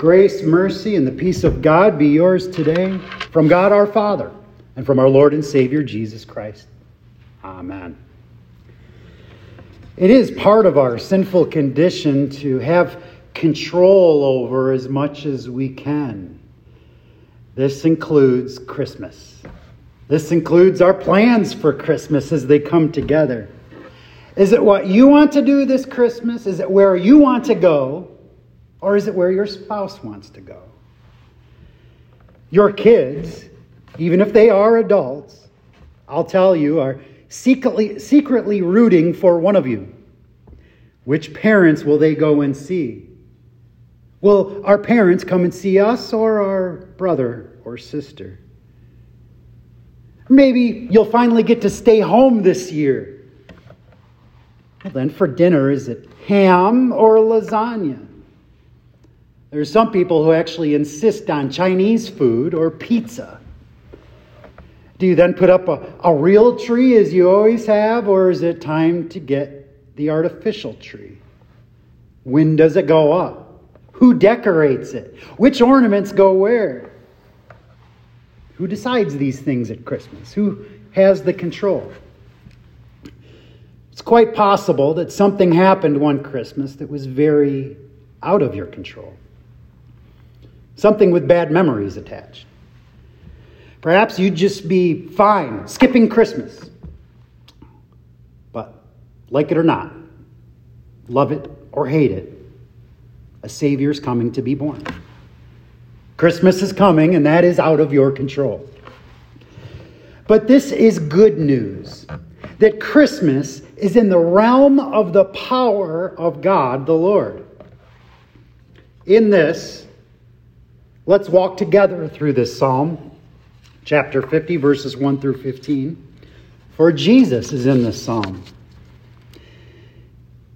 Grace, mercy, and the peace of God be yours today from God our Father and from our Lord and Savior Jesus Christ. Amen. It is part of our sinful condition to have control over as much as we can. This includes Christmas. This includes our plans for Christmas as they come together. Is it what you want to do this Christmas? Is it where you want to go? Or is it where your spouse wants to go? Your kids, even if they are adults, I'll tell you, are secretly, secretly rooting for one of you. Which parents will they go and see? Will our parents come and see us or our brother or sister? Maybe you'll finally get to stay home this year. Well, then for dinner, is it ham or lasagna? There's some people who actually insist on Chinese food or pizza. Do you then put up a, a real tree as you always have, or is it time to get the artificial tree? When does it go up? Who decorates it? Which ornaments go where? Who decides these things at Christmas? Who has the control? It's quite possible that something happened one Christmas that was very out of your control. Something with bad memories attached. Perhaps you'd just be fine skipping Christmas. But, like it or not, love it or hate it, a Savior's coming to be born. Christmas is coming, and that is out of your control. But this is good news that Christmas is in the realm of the power of God the Lord. In this, let's walk together through this psalm, chapter 50, verses 1 through 15. For Jesus is in this psalm.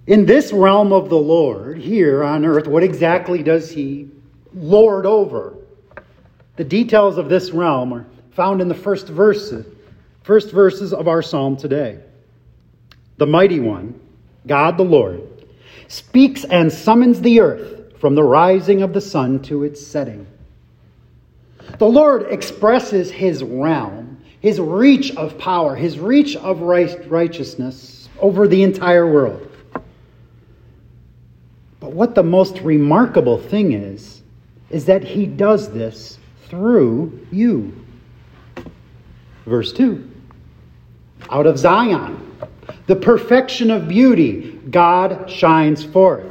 In this realm of the Lord, here on earth, what exactly does he lord over? The details of this realm are found in the first verses, first verses of our psalm today. The mighty one, God the Lord, speaks and summons the earth from the rising of the sun to its setting. The Lord expresses his realm, his reach of power, his reach of righteousness over the entire world. But what the most remarkable thing is, is that he does this through you. Verse 2 Out of Zion, the perfection of beauty, God shines forth.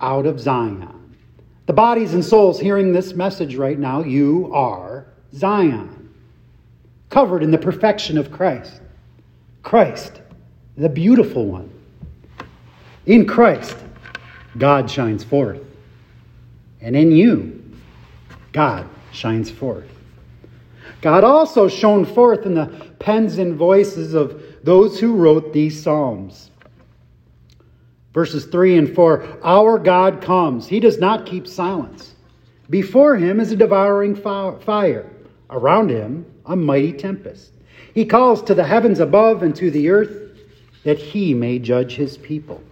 Out of Zion. The bodies and souls hearing this message right now, you are Zion, covered in the perfection of Christ. Christ, the beautiful one. In Christ, God shines forth. And in you, God shines forth. God also shone forth in the pens and voices of those who wrote these Psalms. Verses 3 and 4 Our God comes, He does not keep silence. Before Him is a devouring fire, around Him, a mighty tempest. He calls to the heavens above and to the earth that He may judge His people.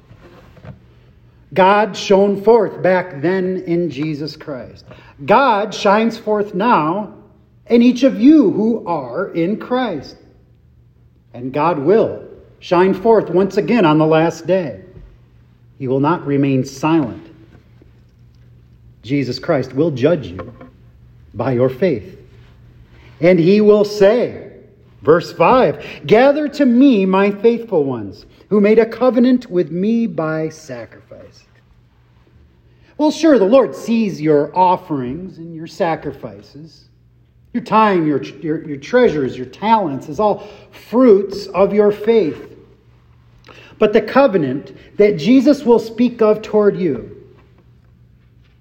God shone forth back then in Jesus Christ. God shines forth now in each of you who are in Christ. And God will shine forth once again on the last day. He will not remain silent. Jesus Christ will judge you by your faith. And he will say, verse 5 Gather to me my faithful ones, who made a covenant with me by sacrifice. Well, sure, the Lord sees your offerings and your sacrifices. Your time, your, your, your treasures, your talents is all fruits of your faith. But the covenant that Jesus will speak of toward you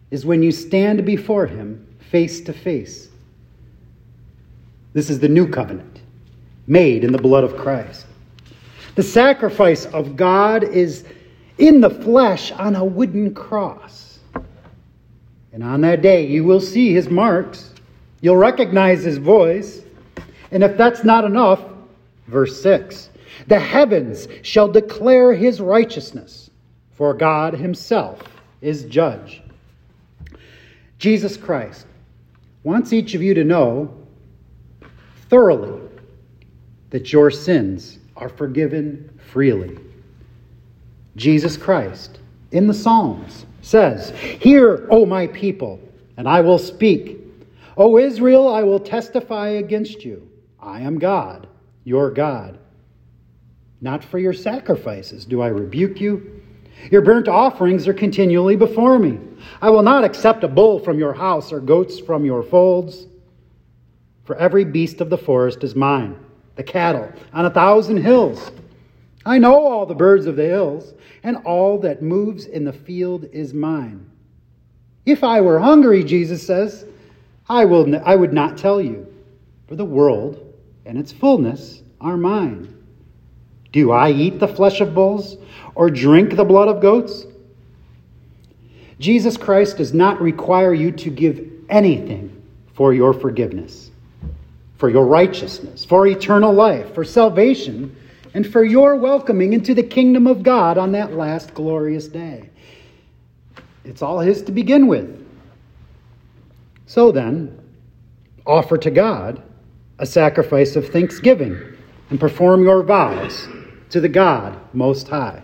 is when you stand before him face to face. This is the new covenant, made in the blood of Christ. The sacrifice of God is in the flesh on a wooden cross. And on that day, you will see his marks You'll recognize his voice. And if that's not enough, verse 6 the heavens shall declare his righteousness, for God himself is judge. Jesus Christ wants each of you to know thoroughly that your sins are forgiven freely. Jesus Christ in the Psalms says, Hear, O my people, and I will speak. O Israel, I will testify against you. I am God, your God. Not for your sacrifices do I rebuke you. Your burnt offerings are continually before me. I will not accept a bull from your house or goats from your folds. For every beast of the forest is mine, the cattle on a thousand hills. I know all the birds of the hills, and all that moves in the field is mine. If I were hungry, Jesus says, I, will, I would not tell you, for the world and its fullness are mine. Do I eat the flesh of bulls or drink the blood of goats? Jesus Christ does not require you to give anything for your forgiveness, for your righteousness, for eternal life, for salvation, and for your welcoming into the kingdom of God on that last glorious day. It's all His to begin with. So then, offer to God a sacrifice of thanksgiving and perform your vows to the God Most High.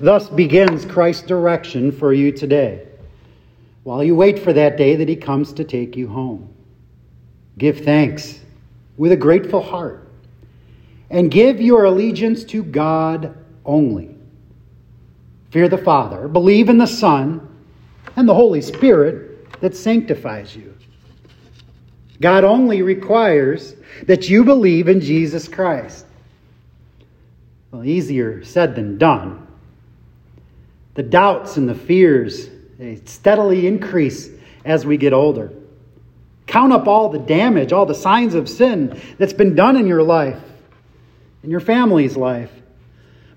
Thus begins Christ's direction for you today, while you wait for that day that He comes to take you home. Give thanks with a grateful heart, and give your allegiance to God only. Fear the Father, believe in the Son, and the Holy Spirit that sanctifies you. God only requires that you believe in Jesus Christ. Well, easier said than done. The doubts and the fears they steadily increase as we get older. Count up all the damage, all the signs of sin that's been done in your life, in your family's life.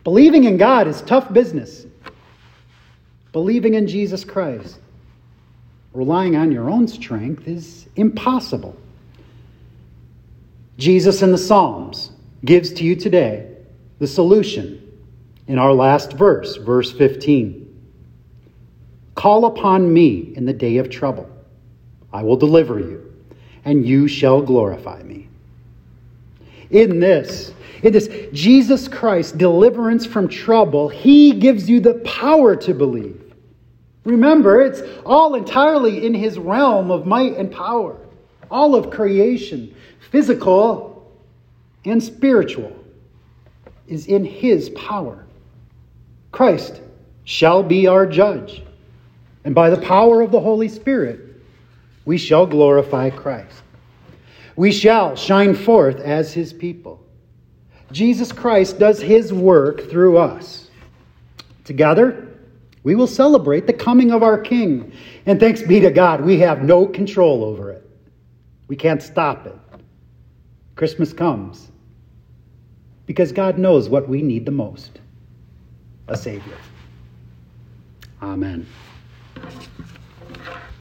Believing in God is tough business. Believing in Jesus Christ, relying on your own strength, is impossible. Jesus in the Psalms gives to you today the solution in our last verse, verse 15. Call upon me in the day of trouble. I will deliver you, and you shall glorify me. In this, in this Jesus Christ deliverance from trouble, he gives you the power to believe. Remember, it's all entirely in his realm of might and power. All of creation, physical and spiritual is in his power. Christ shall be our judge, and by the power of the Holy Spirit, we shall glorify Christ. We shall shine forth as his people. Jesus Christ does his work through us. Together, we will celebrate the coming of our King. And thanks be to God, we have no control over it. We can't stop it. Christmas comes because God knows what we need the most a Savior. Amen.